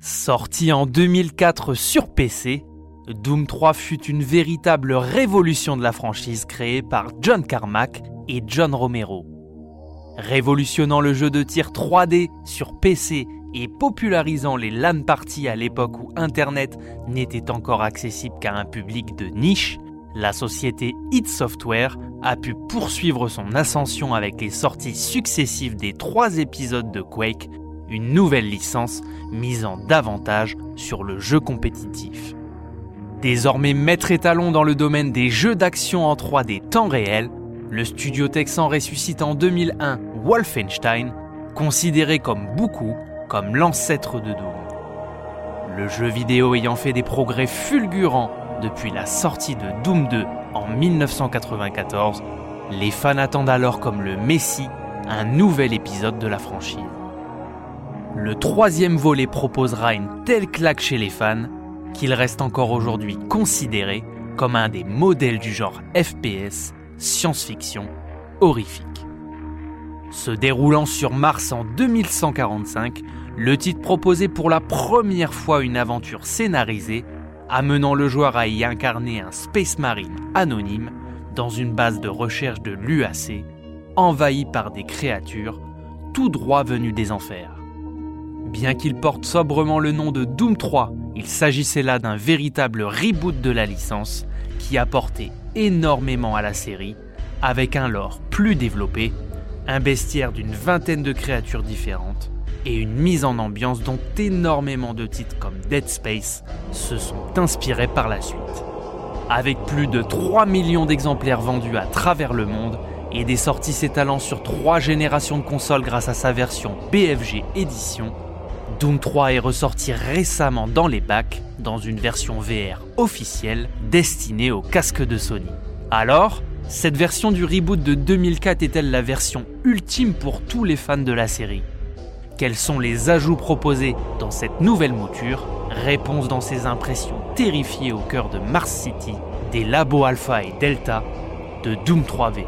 Sorti en 2004 sur PC, Doom 3 fut une véritable révolution de la franchise créée par John Carmack et John Romero. Révolutionnant le jeu de tir 3D sur PC et popularisant les LAN parties à l'époque où Internet n'était encore accessible qu'à un public de niche, la société id Software a pu poursuivre son ascension avec les sorties successives des trois épisodes de Quake, une nouvelle licence misant davantage sur le jeu compétitif. Désormais maître étalon dans le domaine des jeux d'action en 3D temps réel, le studio texan ressuscite en 2001 Wolfenstein, considéré comme beaucoup comme l'ancêtre de Doom. Le jeu vidéo ayant fait des progrès fulgurants depuis la sortie de Doom 2 en 1994, les fans attendent alors comme le Messie un nouvel épisode de la franchise. Le troisième volet proposera une telle claque chez les fans qu'il reste encore aujourd'hui considéré comme un des modèles du genre FPS, science-fiction, horrifique. Se déroulant sur Mars en 2145, le titre proposait pour la première fois une aventure scénarisée amenant le joueur à y incarner un Space Marine anonyme dans une base de recherche de l'UAC, envahi par des créatures tout droit venues des enfers. Bien qu'il porte sobrement le nom de Doom 3, il s'agissait là d'un véritable reboot de la licence qui apportait énormément à la série, avec un lore plus développé, un bestiaire d'une vingtaine de créatures différentes, et une mise en ambiance dont énormément de titres comme Dead Space se sont inspirés par la suite. Avec plus de 3 millions d'exemplaires vendus à travers le monde et des sorties s'étalant sur 3 générations de consoles grâce à sa version BFG Edition, Doom 3 est ressorti récemment dans les bacs dans une version VR officielle destinée au casque de Sony. Alors, cette version du reboot de 2004 est-elle la version ultime pour tous les fans de la série? Quels sont les ajouts proposés dans cette nouvelle mouture? Réponse dans ces impressions terrifiées au cœur de Mars City, des labos Alpha et Delta de Doom 3V.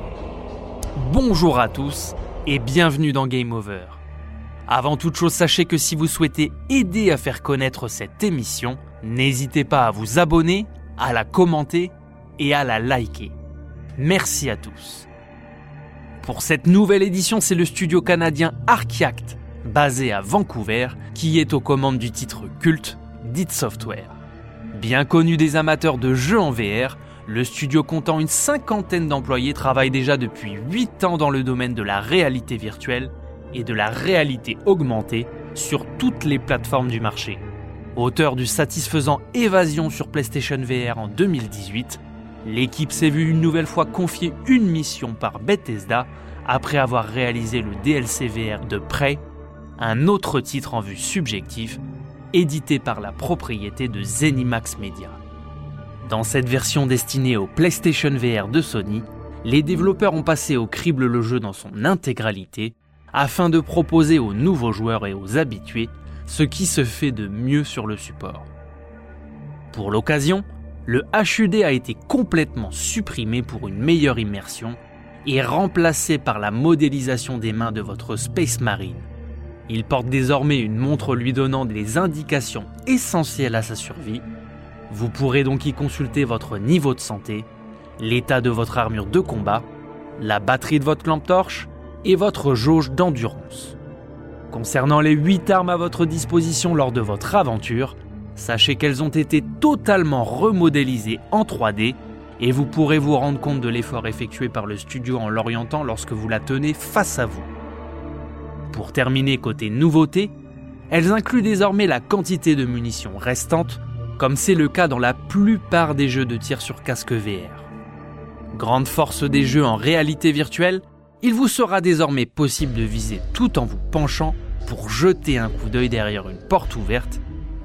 Bonjour à tous et bienvenue dans Game Over. Avant toute chose, sachez que si vous souhaitez aider à faire connaître cette émission, n'hésitez pas à vous abonner, à la commenter et à la liker. Merci à tous. Pour cette nouvelle édition, c'est le studio canadien Archiact basé à Vancouver, qui est aux commandes du titre culte d'It Software. Bien connu des amateurs de jeux en VR, le studio comptant une cinquantaine d'employés travaille déjà depuis 8 ans dans le domaine de la réalité virtuelle et de la réalité augmentée sur toutes les plateformes du marché. Auteur du satisfaisant Évasion sur PlayStation VR en 2018, l'équipe s'est vue une nouvelle fois confier une mission par Bethesda après avoir réalisé le DLC VR de Prey un autre titre en vue subjectif, édité par la propriété de Zenimax Media. Dans cette version destinée au PlayStation VR de Sony, les développeurs ont passé au crible le jeu dans son intégralité afin de proposer aux nouveaux joueurs et aux habitués ce qui se fait de mieux sur le support. Pour l'occasion, le HUD a été complètement supprimé pour une meilleure immersion et remplacé par la modélisation des mains de votre Space Marine. Il porte désormais une montre lui donnant des indications essentielles à sa survie. Vous pourrez donc y consulter votre niveau de santé, l'état de votre armure de combat, la batterie de votre lampe torche et votre jauge d'endurance. Concernant les 8 armes à votre disposition lors de votre aventure, sachez qu'elles ont été totalement remodélisées en 3D et vous pourrez vous rendre compte de l'effort effectué par le studio en l'orientant lorsque vous la tenez face à vous. Pour terminer côté nouveauté, elles incluent désormais la quantité de munitions restantes, comme c'est le cas dans la plupart des jeux de tir sur casque VR. Grande force des jeux en réalité virtuelle, il vous sera désormais possible de viser tout en vous penchant pour jeter un coup d'œil derrière une porte ouverte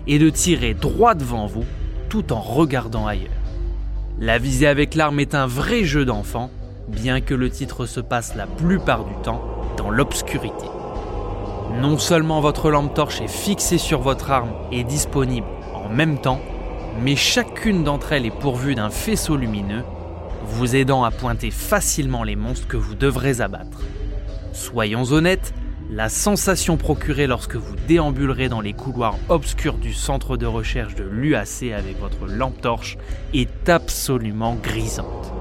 et de tirer droit devant vous tout en regardant ailleurs. La visée avec l'arme est un vrai jeu d'enfant, bien que le titre se passe la plupart du temps dans l'obscurité. Non seulement votre lampe torche est fixée sur votre arme et disponible en même temps, mais chacune d'entre elles est pourvue d'un faisceau lumineux, vous aidant à pointer facilement les monstres que vous devrez abattre. Soyons honnêtes, La sensation procurée lorsque vous déambulerez dans les couloirs obscurs du centre de recherche de l'UAC avec votre lampe torche est absolument grisante.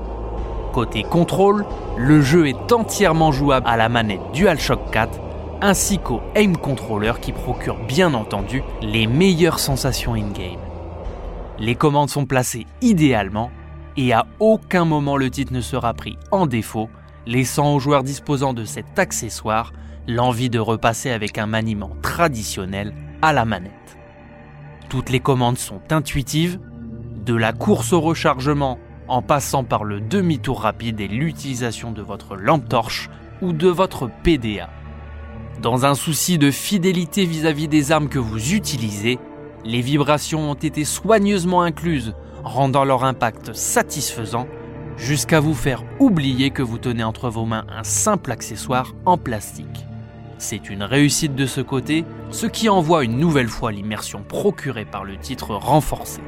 Côté contrôle, le jeu est entièrement jouable à la manette DualShock 4 ainsi qu'au aim controller qui procure bien entendu les meilleures sensations in-game. Les commandes sont placées idéalement et à aucun moment le titre ne sera pris en défaut, laissant aux joueurs disposant de cet accessoire l'envie de repasser avec un maniement traditionnel à la manette. Toutes les commandes sont intuitives, de la course au rechargement en passant par le demi-tour rapide et l'utilisation de votre lampe torche ou de votre PDA. Dans un souci de fidélité vis-à-vis des armes que vous utilisez, les vibrations ont été soigneusement incluses, rendant leur impact satisfaisant, jusqu'à vous faire oublier que vous tenez entre vos mains un simple accessoire en plastique. C'est une réussite de ce côté, ce qui envoie une nouvelle fois l'immersion procurée par le titre renforcé.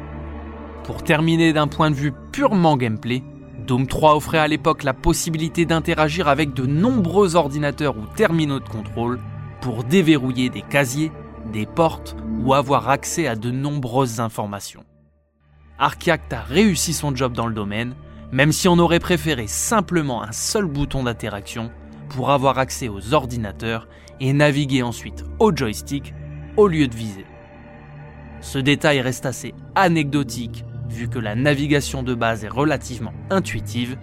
Pour terminer d'un point de vue purement gameplay, Doom 3 offrait à l'époque la possibilité d'interagir avec de nombreux ordinateurs ou terminaux de contrôle pour déverrouiller des casiers, des portes ou avoir accès à de nombreuses informations. Archiact a réussi son job dans le domaine, même si on aurait préféré simplement un seul bouton d'interaction pour avoir accès aux ordinateurs et naviguer ensuite au joystick au lieu de viser. Ce détail reste assez anecdotique vu que la navigation de base est relativement intuitive,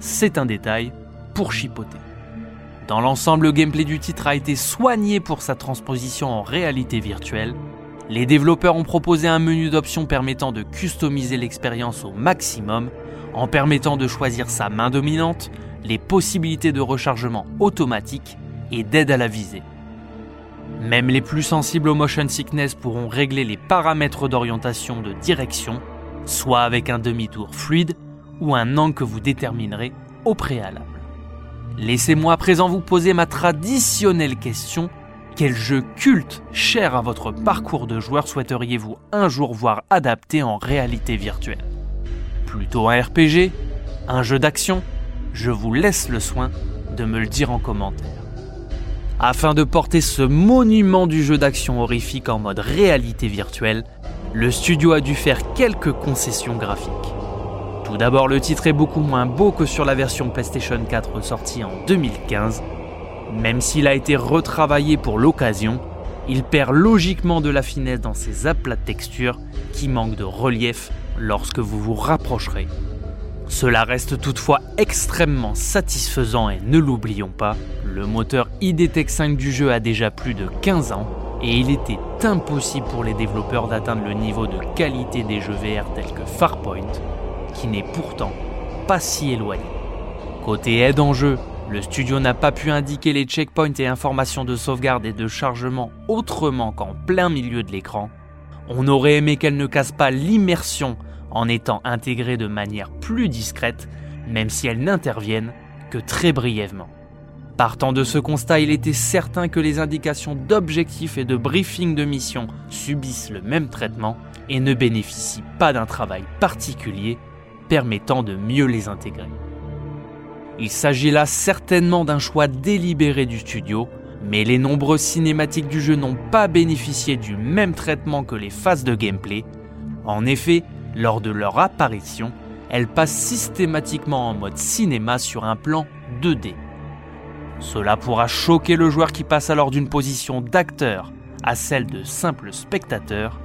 c'est un détail pour chipoter. Dans l'ensemble, le gameplay du titre a été soigné pour sa transposition en réalité virtuelle. Les développeurs ont proposé un menu d'options permettant de customiser l'expérience au maximum, en permettant de choisir sa main dominante, les possibilités de rechargement automatique et d'aide à la visée. Même les plus sensibles au motion sickness pourront régler les paramètres d'orientation de direction, soit avec un demi-tour fluide ou un angle que vous déterminerez au préalable. Laissez-moi à présent vous poser ma traditionnelle question. Quel jeu culte, cher à votre parcours de joueur, souhaiteriez-vous un jour voir adapté en réalité virtuelle? Plutôt un RPG Un jeu d'action? Je vous laisse le soin de me le dire en commentaire. Afin de porter ce monument du jeu d'action horrifique en mode réalité virtuelle, le studio a dû faire quelques concessions graphiques. Tout d'abord, le titre est beaucoup moins beau que sur la version PlayStation 4 sortie en 2015. Même s'il a été retravaillé pour l'occasion, il perd logiquement de la finesse dans ses aplats de texture qui manquent de relief lorsque vous vous rapprocherez cela reste toutefois extrêmement satisfaisant et ne l'oublions pas, le moteur ID Tech 5 du jeu a déjà plus de 15 ans et il était impossible pour les développeurs d'atteindre le niveau de qualité des jeux VR tels que Farpoint, qui n'est pourtant pas si éloigné. Côté aide en jeu, le studio n'a pas pu indiquer les checkpoints et informations de sauvegarde et de chargement autrement qu'en plein milieu de l'écran. On aurait aimé qu'elle ne casse pas l'immersion en étant intégrées de manière plus discrète, même si elles n'interviennent que très brièvement. Partant de ce constat, il était certain que les indications d'objectifs et de briefing de mission subissent le même traitement et ne bénéficient pas d'un travail particulier permettant de mieux les intégrer. Il s'agit là certainement d'un choix délibéré du studio, mais les nombreuses cinématiques du jeu n'ont pas bénéficié du même traitement que les phases de gameplay. En effet, lors de leur apparition, elles passent systématiquement en mode cinéma sur un plan 2D. Cela pourra choquer le joueur qui passe alors d'une position d'acteur à celle de simple spectateur.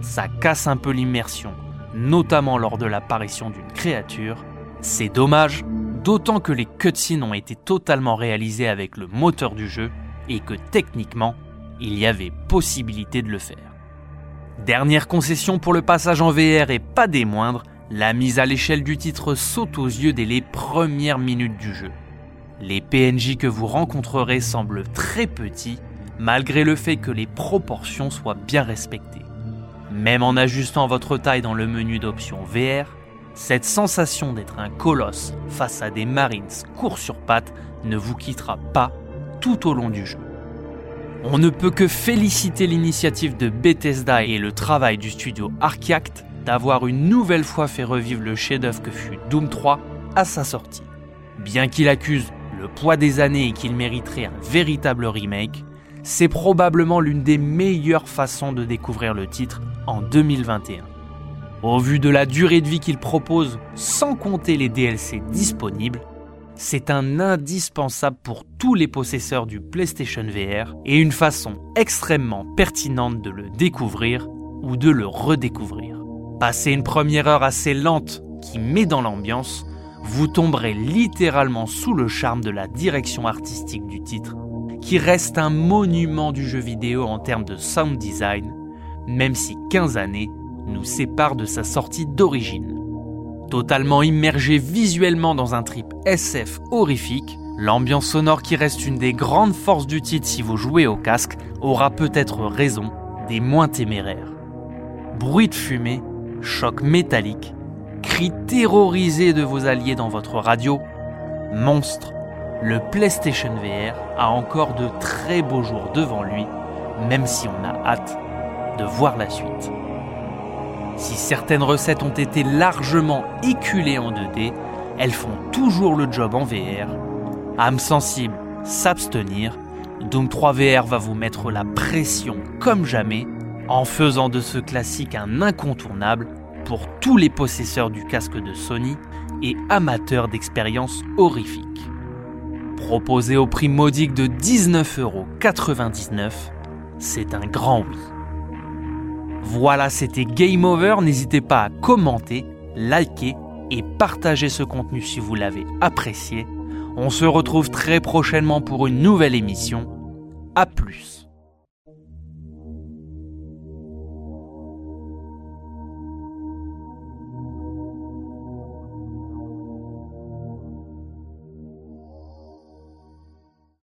Ça casse un peu l'immersion, notamment lors de l'apparition d'une créature. C'est dommage, d'autant que les cutscenes ont été totalement réalisées avec le moteur du jeu et que techniquement, il y avait possibilité de le faire. Dernière concession pour le passage en VR et pas des moindres, la mise à l'échelle du titre saute aux yeux dès les premières minutes du jeu. Les PNJ que vous rencontrerez semblent très petits, malgré le fait que les proportions soient bien respectées. Même en ajustant votre taille dans le menu d'options VR, cette sensation d'être un colosse face à des Marines courts sur pattes ne vous quittera pas tout au long du jeu. On ne peut que féliciter l'initiative de Bethesda et le travail du studio Archiact d'avoir une nouvelle fois fait revivre le chef-d'œuvre que fut Doom 3 à sa sortie. Bien qu'il accuse le poids des années et qu'il mériterait un véritable remake, c'est probablement l'une des meilleures façons de découvrir le titre en 2021. Au vu de la durée de vie qu'il propose, sans compter les DLC disponibles, c'est un indispensable pour tous les possesseurs du PlayStation VR et une façon extrêmement pertinente de le découvrir ou de le redécouvrir. Passez une première heure assez lente qui met dans l'ambiance, vous tomberez littéralement sous le charme de la direction artistique du titre, qui reste un monument du jeu vidéo en termes de sound design, même si 15 années nous séparent de sa sortie d'origine. Totalement immergé visuellement dans un trip SF horrifique, l'ambiance sonore qui reste une des grandes forces du titre si vous jouez au casque aura peut-être raison des moins téméraires. Bruit de fumée, choc métallique, cris terrorisés de vos alliés dans votre radio, monstre, le PlayStation VR a encore de très beaux jours devant lui, même si on a hâte de voir la suite. Si certaines recettes ont été largement éculées en 2D, elles font toujours le job en VR. Âme sensible, s'abstenir, Doom 3 VR va vous mettre la pression comme jamais en faisant de ce classique un incontournable pour tous les possesseurs du casque de Sony et amateurs d'expériences horrifiques. Proposé au prix modique de 19,99€, c'est un grand oui. Voilà, c'était Game Over. N'hésitez pas à commenter, liker et partager ce contenu si vous l'avez apprécié. On se retrouve très prochainement pour une nouvelle émission. A plus